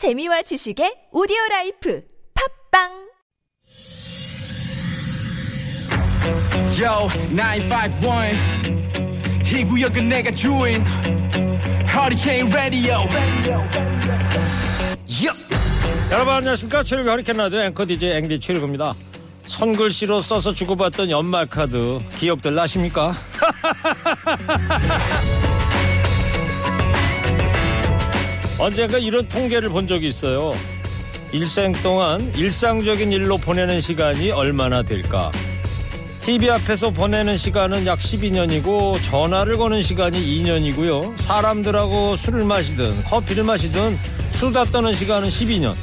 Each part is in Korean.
재미와 지식의 오디오 라이프 팝빵 Yo, 951. 이 구역은 내가 주인. Hurricane Radio. Yup. 여러분 안녕하십니까 최일구 허리케인 라디오 앵커 DJ 앵디 최일구입니다 손글씨로 써서 주고받던 연말 카드 기억들 나십니까? 언젠가 이런 통계를 본 적이 있어요 일생 동안 일상적인 일로 보내는 시간이 얼마나 될까 TV 앞에서 보내는 시간은 약 12년이고 전화를 거는 시간이 2년이고요 사람들하고 술을 마시든 커피를 마시든 수다 떠는 시간은 12년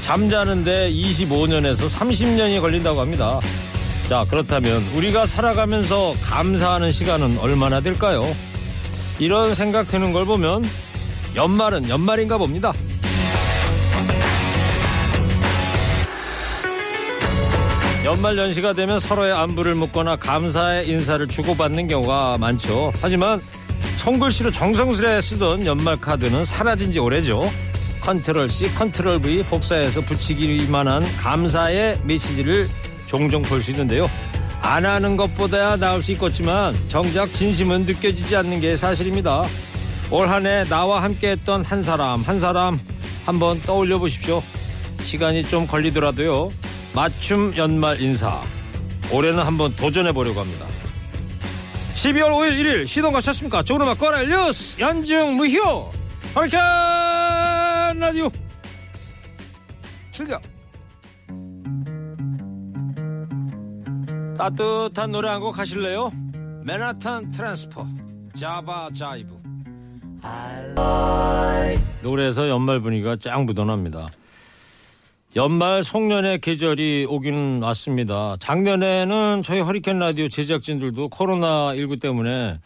잠자는데 25년에서 30년이 걸린다고 합니다. 자, 그렇다면 우리가 살아가면서 감사하는 시간은 얼마나 될까요? 이런 생각 드는 걸 보면 연말은 연말인가 봅니다. 연말 연시가 되면 서로의 안부를 묻거나 감사의 인사를 주고받는 경우가 많죠. 하지만 손글씨로 정성스레 쓰던 연말 카드는 사라진 지 오래죠. 컨트롤 C, 컨트롤 V 복사해서 붙이기만 한 감사의 메시지를 종종 볼 수 있는데요. 안 하는 것보다야 나을 수 있겠지만 정작 진심은 느껴지지 않는 게 사실입니다. 올 한 해 나와 함께 했던 한 사람, 한 사람 한번 떠올려 보십시오. 시간이 좀 걸리더라도요. 맞춤 연말 인사. 올해는 한번 도전해 보려고 합니다. 12월 5일 1일 시동 가셨습니까? 좋은 음악 꺼라 뉴스 연중 무효 허리케인 라디오 출격 따뜻한 노래 한 곡 하실래요? 맨하탄 트랜스퍼 Java Jive 노래에서 연말 분위기가 짱 묻어납니다 연말 송년의 계절이 오긴 왔습니다. 작년에는 저희 허리케인 라디오 제작진들도 코로나19 때문에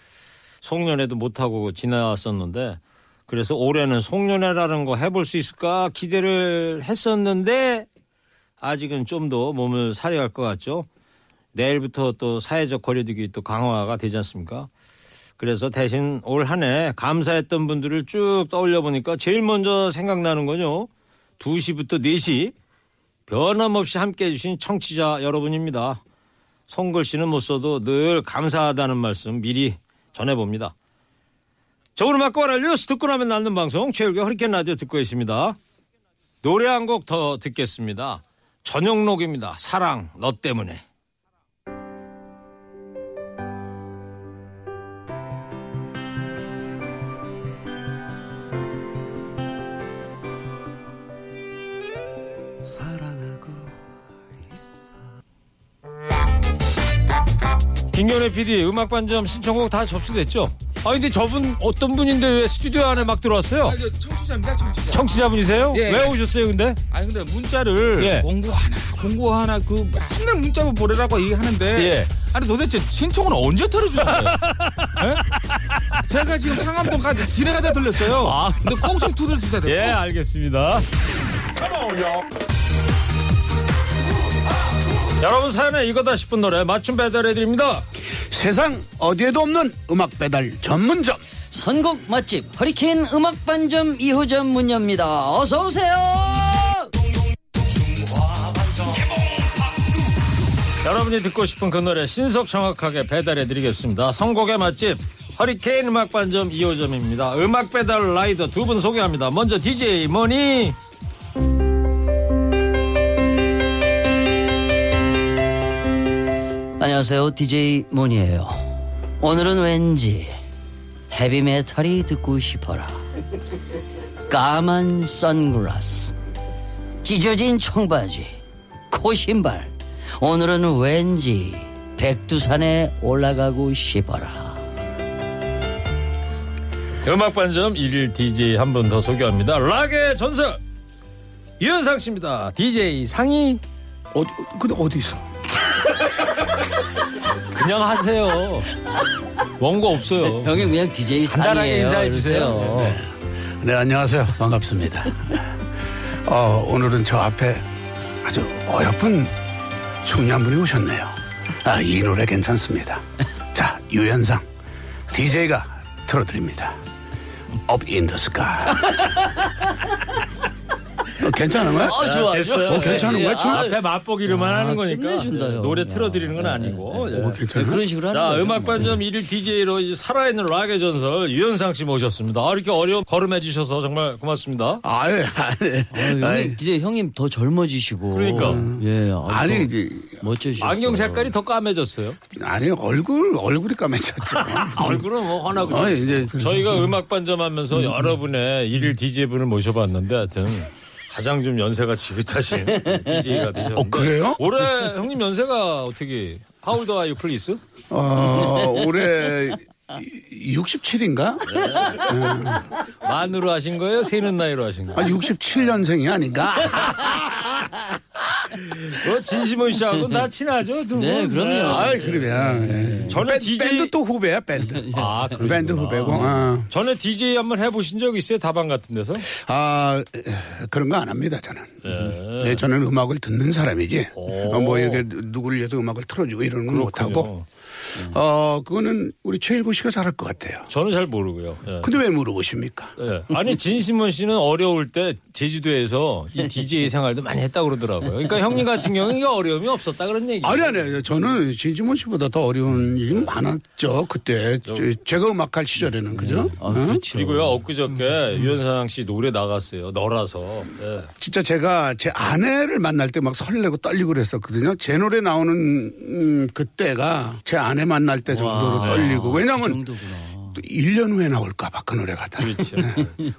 송년회도 못하고 지나왔었는데 그래서 올해는 송년회라는 거 해볼 수 있을까 기대를 했었는데 아직은 좀 더 몸을 사려야 할것 같죠. 내일부터 또 사회적 거리두기 또 강화가 되지 않습니까? 그래서 대신 올 한 해 감사했던 분들을 쭉 떠올려 보니까 제일 먼저 생각나는 건요. 2시부터 4시 변함없이 함께 해주신 청취자 여러분입니다. 송글씨는 못 써도 늘 감사하다는 말씀 미리 전해봅니다. 음악 과라 뉴스 듣고 나면 낫는 방송 최일교 허리케인 라디오 듣고 계십니다. 노래 한 곡 더 듣겠습니다. 전영록입니다. 사랑 너 때문에. 김경래 PD 음악 반점 신청곡 다 접수됐죠? 아 근데 저분 어떤 분인데 왜 스튜디오 안에 막 들어왔어요? 아, 저 청취자입니다, 청취자. 청취자분이세요? 예. 왜 오셨어요 근데? 아니 근데 문자를 예. 공고 하나, 공고 하나 그 맨날 문자 보내라고 얘기하는데 예. 아니 도대체 신청은 언제 털어주는 거예요? 예? 제가 지금 상암동까지 지뢰가 다 들렸어요. 아. 근데 꼭좀 두드려 주세요. 예 꼭. 알겠습니다. 여러분 사연에 이거다 싶은 노래 맞춤 배달해드립니다. 세상 어디에도 없는 음악 배달 전문점 선곡 맛집 허리케인 음악 반점 2호점 문 엽니다. 어서 오세요. 여러분이 듣고 싶은 그 노래 신속 정확하게 배달해드리겠습니다. 선곡의 맛집 허리케인 음악 반점 2호점입니다. 음악 배달 라이더 두 분 소개합니다. 먼저 DJ 머니 안녕하세요. DJ 문이에요. 오늘은 왠지 헤비메탈이 듣고 싶어라. 까만 선글라스, 찢어진 청바지, 코신발. 오늘은 왠지 백두산에 올라가고 싶어라. 음악 반점 1일 DJ 한 분 더 소개합니다. 락의 전설 유현상 씨입니다. DJ 상희 어디 근데 어디 있어? 그냥 하세요. 원고 없어요. 형님 그냥 DJ 간단하게 상이에요. 인사해 주세요. 이러세요. 네 안녕하세요 반갑습니다. 어, 오늘은 저 앞에 아주 어여쁜 중년 분이 오셨네요. 아, 이 노래 괜찮습니다. 자 유현상 DJ가 틀어드립니다. Up in the sky. 어, 괜찮은 거야? 아, 좋아. 됐어요. 어, 괜찮은 거야, 참? 앞에 맛보기로만 하는 거니까 끝내준다요. 예, 노래 틀어드리는 건 아니고. 예. 어, 괜찮아? 그런 식으로 하는 자, 거죠. 음악 반점 1일 DJ로 이제 살아있는 락의 전설 유현상 씨 모셨습니다. 아, 이렇게 어려운 걸음해 주셔서 정말 고맙습니다. 아유, 아니. 아, 형님, 근데 형님 더 젊어지시고. 그러니까. 예. 아주 아니, 더 이제, 멋져지셨어요. 안경 색깔이 더 까매졌어요. 아니, 얼굴, 얼굴이 까매졌죠. 얼굴은 뭐 환하고 아니. 이제. 저희가 음악 반점 하면서 여러분의 일일 DJ분을 모셔봤는데 하여튼 가장 좀 연세가 지긋하신 DJ가 되셨는데. 어, 그래요? 올해 형님 연세가 어떻게 How old are you please? 어, 올해 67인가? 만으로 하신 거예요? 세는 나이로 하신 거예요? 아, 67년생이 아닌가? 어, 진심원 씨하고 나 친하죠? 두 분? 네, 그럼요. 아이, 그러면. 예. 저는 밴- DJ 밴드 또 후배야, 밴드. 아, 그러시구나. 밴드 후배고. 어. 전에 DJ 한번 해보신 적 있어요? 다방 같은 데서? 아, 에, 그런 거 안 합니다, 저는. 예. 네, 저는 음악을 듣는 사람이지. 어, 뭐, 이렇게 누구를 위해서 음악을 틀어주고 이러는 건 못하고. 어, 그거는 우리 최일구 씨가 잘할 것 같아요. 저는 잘 모르고요. 예. 근데 왜 물어보십니까? 예. 아니 진심원 씨는 어려울 때 제주도에서 이 DJ 생활도 많이 했다고 그러더라고요. 그러니까 형님 같은 경우는 이게 어려움이 없었다 그런 얘기. 아니, 아니, 저는 진지몬 씨보다 더 어려운 일이 많았죠. 그때. 저- 제가 음악할 시절에는, 그죠? 아, 어? 그렇죠. 그리고요 엊그저께 유현상 씨 노래 나갔어요. 너라서. 예. 진짜 제가 제 아내를 만날 때 막 설레고 떨리고 그랬었거든요. 제 노래 나오는 음, 그때가 제 아내 만날 때 정도로 떨리고. 그 왜냐면. 또 1년 후에 나올까봐 그 노래가 다. 그렇죠.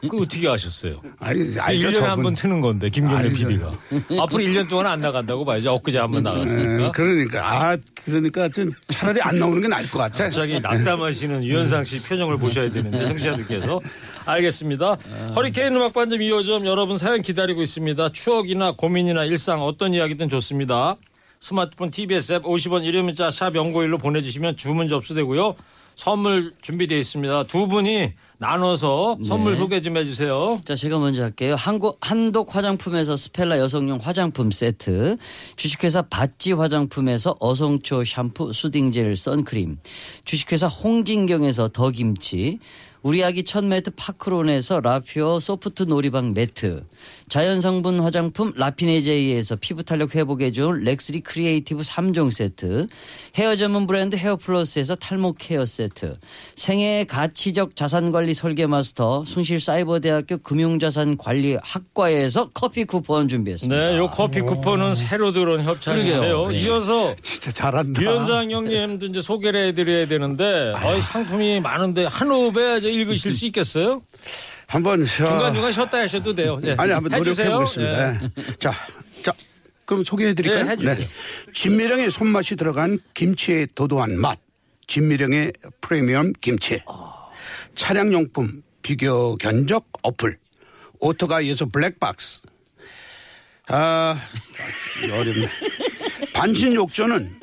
그 어떻게 아셨어요? 아니, 알죠, 1년에 저분. 한번 트는 건데 김경래. PD가. 앞으로 1년 동안 안 나간다고 봐야지. 엊그제 한번 예, 나갔으니까. 그러니까 아 그러니까 좀 차라리 안 나오는 게 나을 것 같아. 갑자기 낙담하시는 유현상 씨 표정을 보셔야 되는데 청취자들께서 알겠습니다. 허리케인 음악 반점 2호점 여러분 사연 기다리고 있습니다. 추억이나 고민이나 일상 어떤 이야기든 좋습니다. 스마트폰 TBS 앱 50원 1호 문자 샵 연고일로 보내주시면 주문 접수되고요. 선물 준비되어 있습니다. 두 분이 나눠서 선물 소개 좀 해주세요. 자, 제가 먼저 할게요. 한국, 한독 화장품에서 스펠라 여성용 화장품 세트. 주식회사 바찌 화장품에서 어성초 샴푸, 수딩젤, 선크림. 주식회사 홍진경에서 더김치. 우리 아기 첫 매트 파크론에서 라퓨어 소프트 놀이방 매트. 자연성분 화장품 라피네제이에서 피부 탄력 회복에 좋은 렉스리 크리에이티브 3종 세트. 헤어 전문 브랜드 헤어플러스에서 탈모 케어 세트. 생애 가치적 자산관리 설계 마스터 숭실 사이버대학교 금융자산관리 학과에서 커피 쿠폰 준비했습니다. 네, 요 커피 쿠폰은 새로 들어온 협찬인데요. 네. 이어서 진짜 잘한다. 유현상 형님도 이제 소개를 해드려야 되는데 어이, 상품이 많은데 한 호흡에 저 읽으실 수 있겠어요? 한번 중간중간 쉬었다 하셔도 돼요. 예. 아니 한번. 노력해 보겠습니다. 예. 자, 자, 그럼 소개해 드릴까요? 네, 해주세요. 진미령의 손맛이 들어간 김치의 도도한 맛. 진미령의 프리미엄 김치. 차량용품 비교 견적 어플. 오토가이에서 블랙박스. 아, 어렵네. 반신 욕조는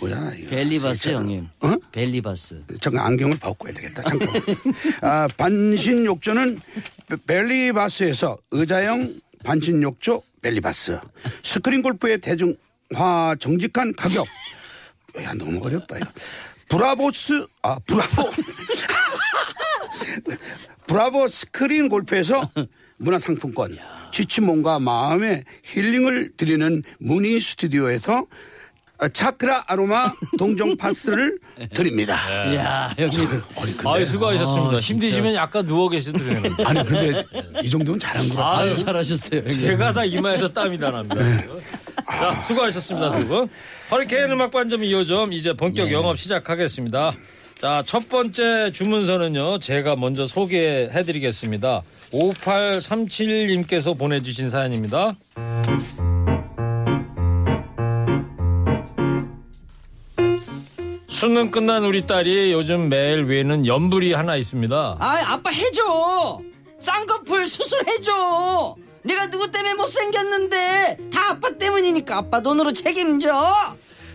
뭐야? 이거. 벨리바스 형님. 어? 벨리바스. 잠깐 안경을 벗고 해야 되겠다. 잠깐. 아, 반신 욕조는 베- 벨리바스에서 의자형 반신 욕조 벨리바스. 스크린 골프의 대중화 정직한 가격. 야, 너무 어렵다. 야. 브라보스, 아, 브라보. 브라보 스크린 골프에서 문화상품권. 지친 몸과 마음의 힐링을 드리는 무니 스튜디오에서 차크라 아로마 동전 파스를 드립니다. 이야, 형님. 아니, 근데, 아유, 수고하셨습니다. 아. 힘드시면 약간 누워 계셔도 되는데. 아니 근데 이 정도면 잘한 거 같아. 아유, 잘하셨어요. 형님. 제가 다 이마에서 땀이 다 납니다. 자, 수고하셨습니다, 두 분. 허리케인 음악 반점 2호점 이제 본격 영업 시작하겠습니다. 자, 첫 번째 주문서는요, 제가 먼저 소개해 드리겠습니다. 5837님께서 보내주신 사연입니다. 수능 끝난 우리 딸이 요즘 매일 외는 연불이 하나 있습니다. 아, 아빠 해줘. 쌍꺼풀 수술해줘. 내가 누구 때문에 못생겼는데 다 아빠 때문이니까 아빠 돈으로 책임져.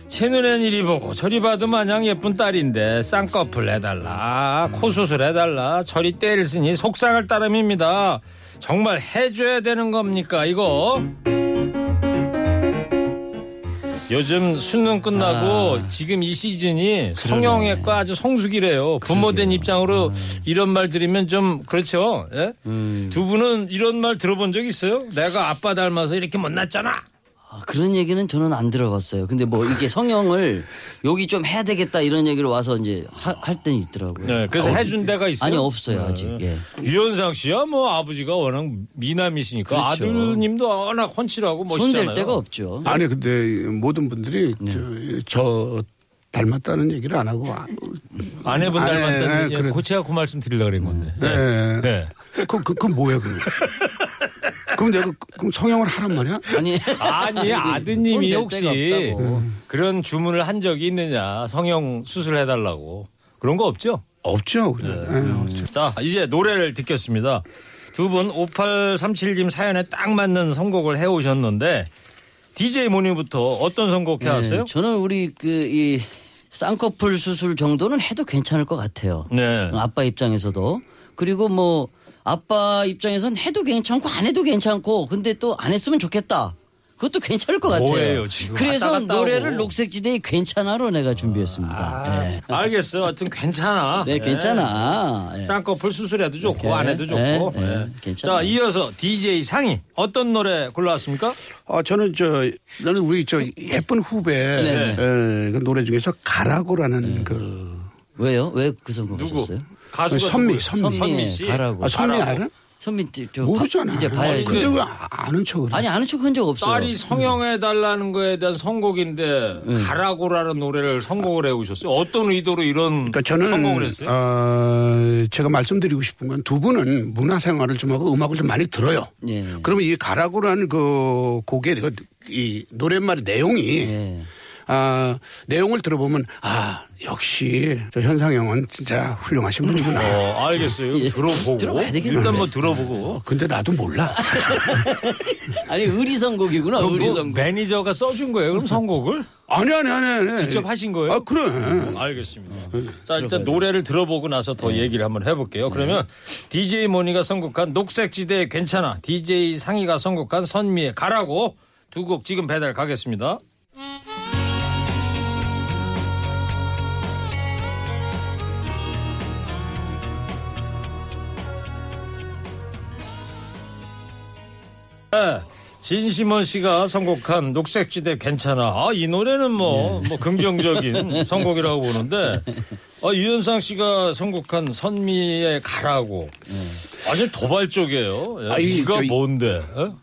제 눈엔 이리 보고 저리 봐도 마냥 예쁜 딸인데 쌍꺼풀 해달라 코 수술 해달라 저리 때를 쓰니 속상할 따름입니다 정말 해줘야 되는 겁니까 이거 요즘 수능 끝나고 지금 이 시즌이 성형외과 아주 성수기래요. 부모된 입장으로 이런 말 들으면 좀 그렇죠. 예? 두 분은 이런 말 들어본 적 있어요? 내가 아빠 닮아서 이렇게 못났잖아. 아, 그런 얘기는 저는 안 들어봤어요. 근데 뭐 이게 성형을 여기 좀 해야 되겠다 이런 얘기로 와서 이제 하- 할 때는 있더라고요. 네, 그래서 해준 데가 있어요. 아니 없어요 아직. 예. 유현상 씨야 뭐 아버지가 워낙 미남이시니까 그렇죠. 아들님도 워낙 훤칠하고 멋있잖아요. 손댈 데가 없죠. 아니 근데 모든 분들이 네. 저, 저 닮았다는 얘기를 안 하고 아, 아내분 아내, 닮았다는 네, 예, 그래. 고체가 그 말씀 드리려고 그런 건데. 네. 네. 그, 그, 그건 뭐야 그럼 그럼 내가 그럼 성형을 하란 말이야? 아니 아니 아드님이 혹시 없다고. 그런 주문을 한 적이 있느냐 성형 수술해달라고 그런 거 없죠? 없죠 우리. 네, 없죠. 자 이제 노래를 듣겠습니다. 두 분 5837님 사연에 딱 맞는 선곡을 해오셨는데 DJ 모니부터 어떤 선곡 해왔어요? 네, 저는 우리 그이 쌍꺼풀 수술 정도는 해도 괜찮을 것 같아요. 네. 아빠 입장에서도 그리고 뭐 아빠 입장에선 해도 괜찮고 안 해도 괜찮고 근데 또 안 했으면 좋겠다. 그것도 괜찮을 것 같아요. 뭐예요, 지금? 그래서 왔다 갔다 노래를 하고. 녹색지대의 괜찮아로 내가 준비했습니다. 네. 알겠어요. 하여튼 괜찮아. 네, 괜찮아. 예. 쌍꺼풀 수술해도 좋고 이렇게. 안 해도 좋고. 네, 네, 네. 괜찮아요. 자 이어서 DJ 상이 어떤 노래 골라왔습니까? 아 저는 저 나는 우리 저 예쁜 후배 네. 에, 그 노래 중에서 가라고라는 그 왜요? 왜 그 선곡 누구? 하셨어요? 가수가 선미, 누구예요? 선미. 선미 선미의 씨. 가라고. 아, 선미. 알아? 선미 저 모르잖아. 바- 이제 봐야죠. 근데 왜 아는 척을? 해? 아니 아는 척한 적 없어요. 딸이 성형해 달라는 거에 대한 선곡인데 가라고라는 노래를 선곡을 해 오셨어요. 어떤 의도로 이런 그러니까 저는 선곡을 했어요? 어, 제가 말씀드리고 싶은 건 두 분은 문화 생활을 좀 하고 음악을 좀 많이 들어요. 예. 그러면 이 가라고라는 그 곡의 그이 노랫말 내용이 예. 아, 내용을 들어보면 아 역시 저 현상형은 진짜 훌륭하신 분이구나. 어, 알겠어요. 예. 들어보고 들어봐야 되겠네. 일단 뭐 들어보고. 근데 나도 몰라. 아니 의리 선곡이구나. 그럼 의리 뭐 선곡. 매니저가 써준 거예요? 그럼 선곡을? 아니 아니 아니 아니. 직접 하신 거예요? 아 그래. 알겠습니다. 자, 일단 노래를 들어보고 나서 더 얘기를 한번 해볼게요. 그러면 DJ 모니가 선곡한 녹색지대 괜찮아. DJ 상희가 선곡한 선미의 가라고 두 곡 지금 배달 가겠습니다. 네, 진심원 씨가 선곡한 녹색지대 괜찮아. 아, 이 노래는 뭐, 뭐 긍정적인 선곡이라고 보는데, 아, 유현상 씨가 선곡한 선미의 가라고. 완전 도발적이에요. 예, 아, 이, 이가 저기- 뭔데? 어?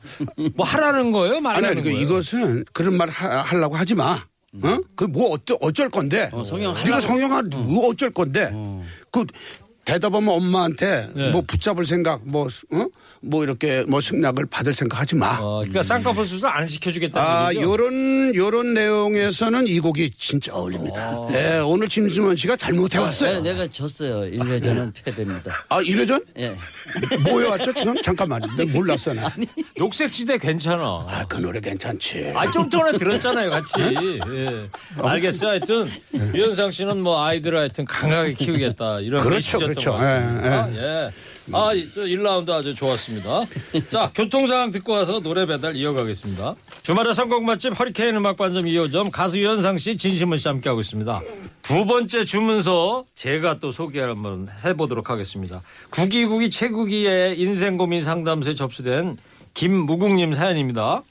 뭐 하라는 거예요? 아니 말하는 아니 그 거예요? 이것은 그런 말 하, 하려고 하지 마. 어? 그뭐 어쩌, 어쩔 건데? 성형 네가 성형할 뭐 어쩔 건데? 그 대답하면 엄마한테 네. 뭐 붙잡을 생각, 뭐, 어? 뭐 이렇게 뭐 승낙을 받을 생각 하지 마. 어, 그러니까 쌍꺼풀 수술 안 시켜주겠다는 아, 얘기죠? 요런, 요런 내용에서는 이 곡이 진짜 어울립니다. 예, 오늘 짐승원 씨가 잘못해 왔어요. 네, 내가 졌어요. 1회 전은 패배입니다. 아, 이래전? 예. 뭐여 왔죠, 지금? 잠깐만. 내가 몰랐어, 나. 녹색지대 괜찮아. 아, 그 노래 괜찮지. 아, 좀 전에 들었잖아요, 같이. 예. 알겠어요. 하여튼, 유현상 씨는 뭐 아이들을 하여튼 강하게 키우겠다. 이런 그렇죠, 그렇죠. 것 같습니다. 예. 아, 이- 저 1라운드 아주 좋았습니다. 자, 교통 상황 듣고 와서 노래 배달 이어가겠습니다. 주말에 선곡 맛집 허리케인 음악 반점 2호점 가수 유현상 씨, 진심은 씨 함께하고 있습니다. 두 번째 주문서 제가 또 소개 한번 해보도록 하겠습니다. 구기구기 최구기의 인생 고민 상담소에 접수된 김무국님 사연입니다.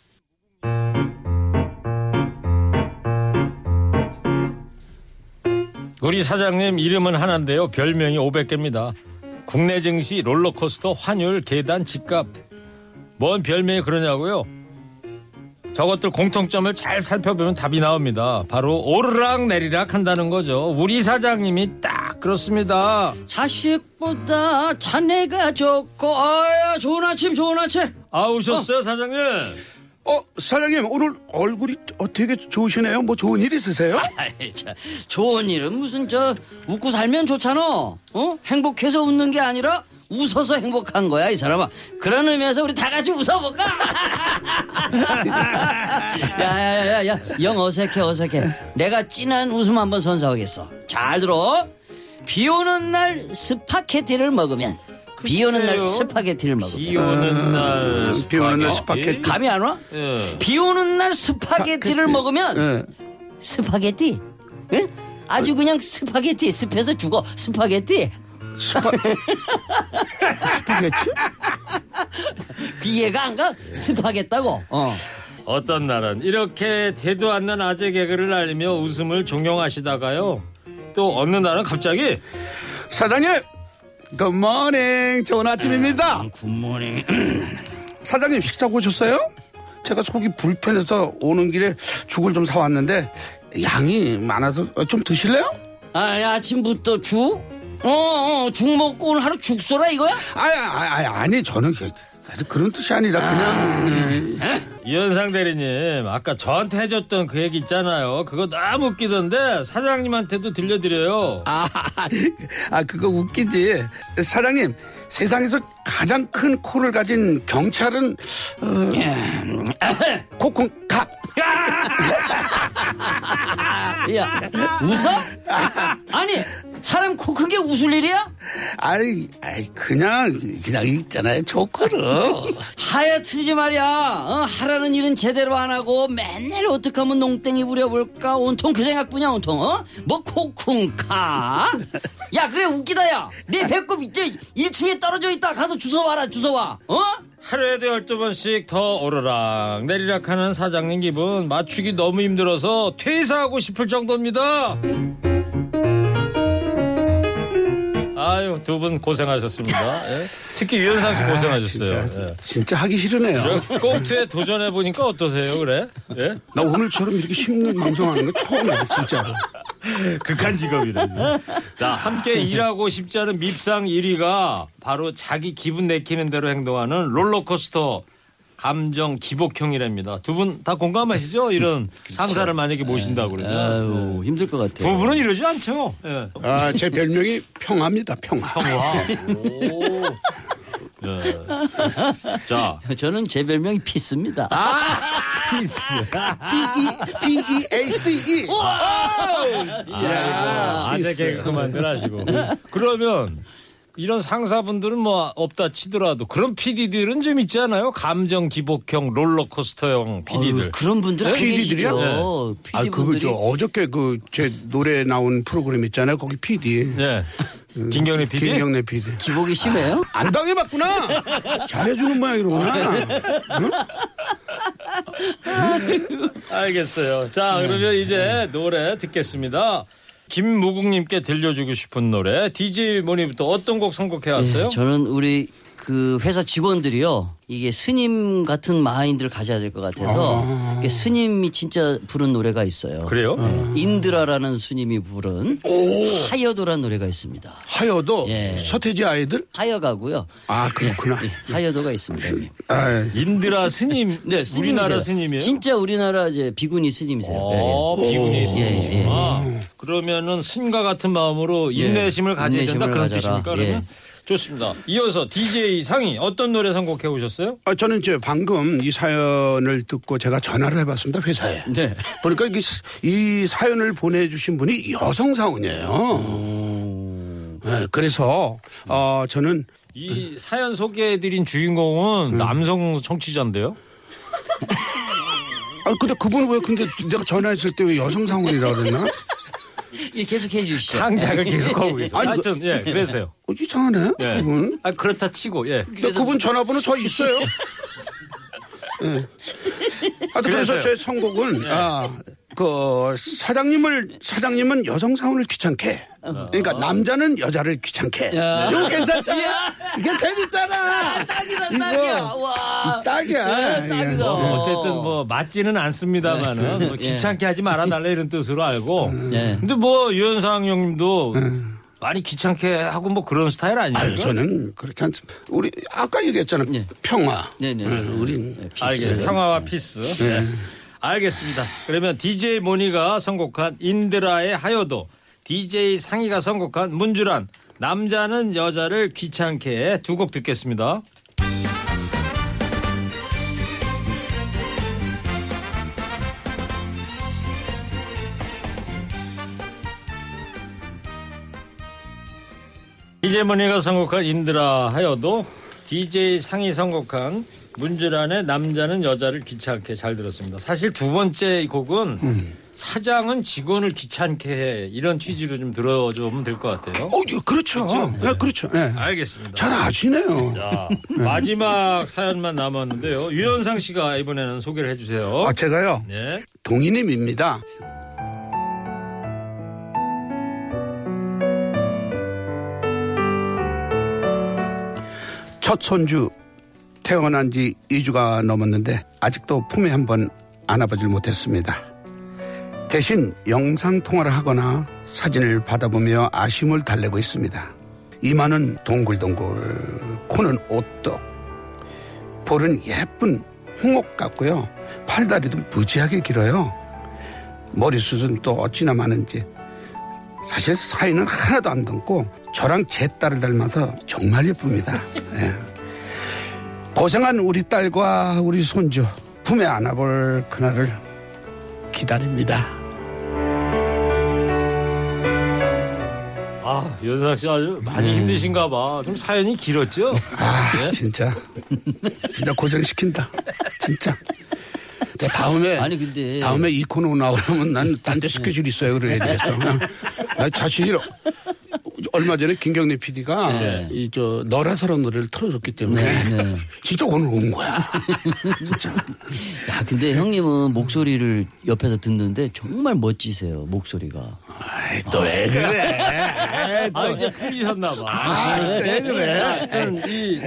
우리 사장님 이름은 하나인데요. 별명이 500개입니다. 국내 증시, 롤러코스터, 환율, 계단, 집값. 뭔 별명이 그러냐고요? 저것들 공통점을 잘 살펴보면 답이 나옵니다. 바로 오르락 내리락 한다는 거죠. 우리 사장님이 딱 그렇습니다. 자식보다 자네가 좋고 아야 좋은 아침 좋은 아침. 아, 오셨어요, 사장님? 어, 사장님, 오늘 얼굴이 어, 되게 좋으시네요. 뭐 좋은 일 있으세요? 아이, 참, 좋은 일은 무슨 저 웃고 살면 좋잖아. 어? 행복해서 웃는 게 아니라 웃어서 행복한 거야 이 사람아. 그런 의미에서 우리 다 같이 웃어볼까? 야 야 야 야, 영 어색해 어색해. 내가 진한 웃음 한번 선사하겠어. 잘 들어. 비 오는 날 스파게티를 먹으면 비 오는 날. 스파게티를 먹으면. 비 오는 날 비 오는 날 스파게티. 감이 안 와? 예. 비 오는 날 스파게티를 먹으면 예. 스파게티? 예? 아주 그냥 스파게티 습해서 죽어 스파게티 스파게티? 이해가 안 가? 습하겠다고 어. 어떤 날은 이렇게 되도 않는 아재 개그를 날리며 웃음을 종용하시다가요. 또 어느 날은 갑자기 사장님, good morning. 좋은 아침입니다. good morning 사장님 식사하셨어요? 제가 속이 불편해서 오는 길에 죽을 좀 사왔는데 양이 많아서 좀 드실래요? 아 아침부터 죽? 어, 어, 죽 먹고 오늘 하루 죽 쏘라 이거야? 아니, 아니, 아니 저는 그- 사실 그런 뜻이 아니라 그냥 음, 이현상 대리님 아까 저한테 해줬던 그 얘기 있잖아요. 그거 너무 웃기던데 사장님한테도 들려드려요. 아, 아 그거 웃기지 사장님 세상에서 가장 큰 코를 가진 경찰은 어, 코콩카 야 웃어? 아니 사람 코큰게 웃을 일이야? 아니, 아이 그냥 그냥 있잖아요 조커를 하여튼지 말이야 어, 하라는 일은 제대로 안 하고 맨날 어떻게 하면 농땡이 부려볼까 온통 그 생각뿐이야 온통 어? 뭐 코쿵카 야 그래 웃기다 야 내 배꼽 이제 1층에 떨어져 있다 가서 주워 와라 주워 와 어? 하루에도 12번씩 더 오르락 내리락 하는 사장님 기분 맞추기 너무 힘들어서 퇴사하고 싶을 정도입니다. 아유 두 분 고생하셨습니다. 예. 특히 유현상 씨 고생하셨어요. 예. 진짜 하기 싫으네요 꽁트에 도전해 보니까 어떠세요, 그래? 예? 나 오늘처럼 이렇게 힘든 방송하는 거 처음이야 진짜로 극한 직업이네. 자, 함께 일하고 싶지 않은 밉상 1위가 바로 자기 기분 내키는 대로 행동하는 롤러코스터 감정 기복형이랍니다. 두 분 다 공감하시죠? 이런 상사를 만약에 모신다 그러면. 아유 힘들 것 같아 부부는 이러지 않죠. 예. 아, 제 별명이 평화입니다 평화 평화. 오. 예. 자, 저는 제 별명이 피스입니다 피스. B-E-A-C-E 야, 아재 개그 그만들 하시고. 그러면 이런 상사분들은 뭐 없다 치더라도 그런 PD들은 좀 있지 않아요? 감정 기복형 롤러코스터형 PD들. 어휴, 그런 분들 안 PD들이요? 계시죠 아, 그거 저 어저께 그 제 노래 나온 프로그램 있잖아요. 거기 PD. 네. 김경래 PD. 김경래 PD. 기복이 심해요? 안 당해봤구나. 잘해주는 모양이로구나. 알겠어요. 자, 그러면 이제 노래 듣겠습니다. 김무국님께 들려주고 싶은 노래 DJ 모니부터 어떤 곡 선곡해 왔어요? 예, 저는 우리 그 회사 직원들이요 이게 스님 같은 마인드를 가져야 될 것 같아서 이게 스님이 진짜 부른 노래가 있어요. 그래요? 네, 인드라라는 스님이 부른 하여도라는 노래가 있습니다. 하여도 예. 서태지 아이들? 하여가고요. 아 그렇구나. 예, 하여도가 있습니다. 예. 아, 인드라 스님. 네, 스님이세요. 우리나라 스님이에요? 진짜 우리나라 이제 비구니 스님이세요. 어, 예, 예. 비운이 예, 있으시구나. 그러면은 신과 같은 마음으로 인내심을 가져야 된다 인내심을 그런 가져라. 뜻입니까? 그러면 좋습니다. 이어서 DJ 상이 어떤 노래 선곡해 오셨어요? 아, 저는 이제 방금 이 사연을 듣고 제가 전화를 해봤습니다 회사에. 네. 보니까 이게 스- 이 사연을 보내주신 분이 여성 사원이에요. 네, 그래서 어, 저는 이 사연 소개해드린 주인공은 남성 청취자인데요. 아 근데 그분 왜 근데 내가 전화했을 때 왜 여성 사원이라 그랬나? 예, 계속 해주시죠. 창작을 계속하고 계세요. 아니, 하여튼 예, 그래서요. 어, 이상하네. 예. 그분. 아 그렇다 치고 예. 근데 그분 전화번호 저 있어요. 예. 하여튼 그래서. 제 선곡은 아, 그 사장님을 사장님은 여성 사원을 귀찮게. 그러니까 남자는 여자를 귀찮게. 이거 괜찮잖아. 이게 재밌잖아. 딱이다, 딱이야. 와. 딱이야. 네, 딱이다. 어, 어쨌든 뭐 맞지는 않습니다만은 뭐 귀찮게 하지 말아 달라 이런 뜻으로 알고. 예. 근데 뭐 유현상 형님도 많이 귀찮게 하고 뭐 그런 스타일 아니에요? 저는 그렇지 않습니다. 우리 아까 얘기했잖아. 네. 평화. 네네. 예, 우린 네, 알겠습니다. 평화와 peace. 네. 알겠습니다. 그러면 DJ 모니가 선곡한 인드라의 하여도, DJ 상이가 선곡한 문주란, 남자는 여자를 귀찮게 두 곡 듣겠습니다. 이재문이가 선곡한 인드라 하여도 DJ 상이 선곡한 문주란의 남자는 여자를 귀찮게 잘 들었습니다. 사실 두 번째 곡은 사장은 직원을 귀찮게 해 이런 취지로 좀 들어주면 될 것 같아요. 어, 예, 그렇죠. 네, 그렇죠. 네. 알겠습니다. 잘 아시네요. 자, 마지막 사연만 남았는데요. 유현상 씨가 이번에는 소개를 해주세요. 아, 제가요. 네. 동희님입니다. 첫 손주 태어난 지 2주가 넘었는데 아직도 품에 한번 안아보질 못했습니다. 대신 영상통화를 하거나 사진을 받아보며 아쉬움을 달래고 있습니다. 이마는 동글동글, 코는 오떡, 볼은 예쁜 홍옥 같고요. 팔다리도 무지하게 길어요. 머리숱은 또 어찌나 많은지. 사실 사이는 하나도 안 닮고 저랑 제 딸을 닮아서 정말 예쁩니다. 예. 고생한 우리 딸과 우리 손주 품에 안아볼 그날을 기다립니다. 아, 유현상 씨 아주 많이 힘드신가 봐. 좀 사연이 길었죠? 아 진짜 진짜 고생시킨다. 진짜. 자, 다음에 아니 근데 다음에 이 코너 나오려면 난 딴 데 스케줄 있어요 그래야 되겠어. 나 사실 얼마 전에 김경래 PD가 이저 너라서란 노래를 틀어줬기 때문에 네, 네. 진짜 오늘 온 거야. 진짜. 야 근데 형님은 목소리를 옆에서 듣는데 정말 멋지세요 목소리가. 아이 또왜 그래? 아, 이제 풀리셨나 봐. 아왜 그래? 하여튼 이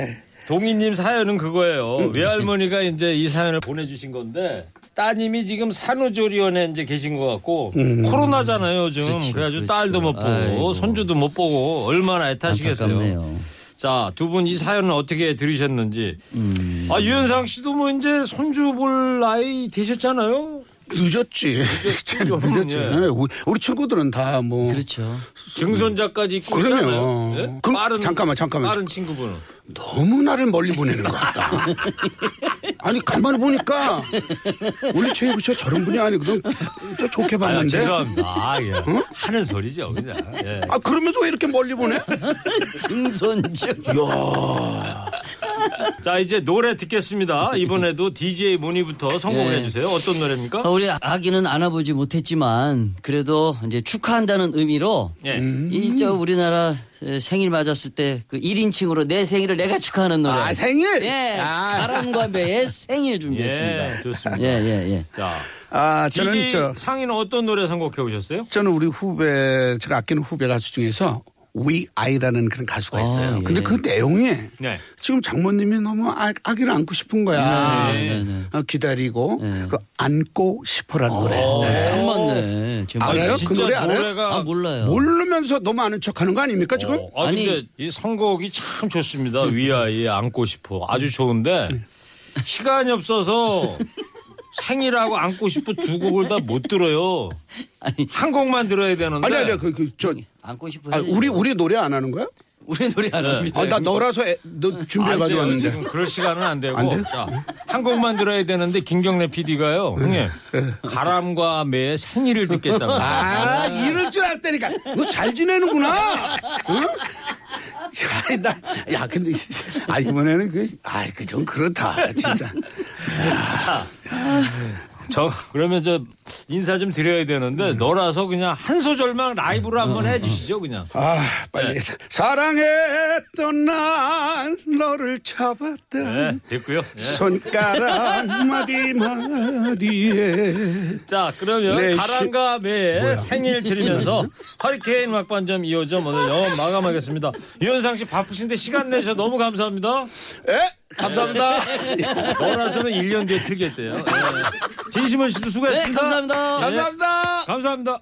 동희님 사연은 그거예요. 외할머니가 이제 이 사연을 보내주신 건데 따님이 지금 산후조리원에 이제 계신 것 같고 코로나잖아요 요즘. 그렇죠, 그래가지고 그렇죠. 딸도 못 보고 아이고. 손주도 못 보고 얼마나 애타시겠어요. 자, 두 분 이 사연은 어떻게 들으셨는지. 음. 아, 유현상 씨도 뭐 이제 손주 볼 나이 되셨잖아요. 늦었지. 좀, 늦었지. 예. 우리, 우리 친구들은 다 뭐. 그렇죠. 증손자까지 있고. 있잖아요. 예? 그럼 빠른 잠깐만, 잠깐만. 빠른 친구분은. 너무 나를 멀리 보내는 것 같다. 아니 가만히 보니까 원래 최일구 씨가 저런 분이 아니거든. 저 좋게 아, 봤는데. 죄송합니다. 아, 예. 하는 소리죠, 그냥. 예. 아 그러면서 왜 이렇게 멀리 보내? 증손주. 자, 이제 노래 듣겠습니다. 이번에도 DJ 모니부터 선곡을 예. 해주세요. 어떤 노래입니까? 어, 우리 아기는 안아보지 못했지만 그래도 이제 축하한다는 의미로 예. 이저 우리나라 에, 생일 맞았을 때 그 1인칭으로 내 생일을 내가 축하하는 노래. 아 생일. 예. 아, 가람과 배의 생일 준비했습니다. 예, 좋습니다. 예, 예, 예. 자, 아 저는 DJ 저 상의는 어떤 노래 선곡해 오셨어요? 저는 우리 후배 제가 아끼는 후배 가수 중에서 위아이라는 그런 가수가 있어요. 아, 예. 근데 그 내용이 네. 지금 장모님이 너무 아, 아기를 안고 싶은 거야. 네, 네, 네. 어, 기다리고 네. 그 안고 싶어라는 노래. 네. 딱 맞네. 제목이. 알아요? 그 노래 알아요? 노래가 아, 몰라요. 모르면서 너무 아는 척하는 거 아닙니까 지금? 어, 아, 아니- 근데 이 선곡이 참 좋습니다. 위아이 안고 싶어. 아주 좋은데 시간이 없어서 생일하고 안고 싶어 두 곡을 다 못 들어요. 아니, 한 곡만 들어야 되는데. 아니 아니 그 그 저 안고 싶어. 아, 우리 우리 노래 안 하는 거야? 우리 노래 안 네. 합니다. 아, 나 너라서 애, 너 준비해 안 가지고. 왔는데. 지금 그럴 시간은 안 되고. 안 돼요? 자, 한 곡만 들어야 되는데 김경래 PD가요. 형님. 가람과 매의 생일을 듣겠다고. 아, 이럴 줄 알다니까. 너 잘 지내는구나. 응? 야, 나, 야, 근데, 아, 이번에는 그, 아, 그, 좀 그렇다, 진짜. 저 그러면 저 인사 좀 드려야 되는데 너라서 그냥 한 소절만 라이브로 한번 해주시죠 그냥. 아, 빨리. 사랑했던 난 너를 잡았던 네, 됐고요. 네. 손가락 마디 마디에. 자 그러면 네, 시- 가랑과 매의 생일 들으면서 허리케인 음악반점 2호점 오늘 영업 마감하겠습니다. 유현상 씨 바쁘신데 시간 내셔 너무 감사합니다. 에? 감사합니다. 너라서는 1년 뒤에 틀겠대요. 네. 진심원 씨도 네, 수고했습니다. 감사합니다. 네. 감사합니다. 감사합니다.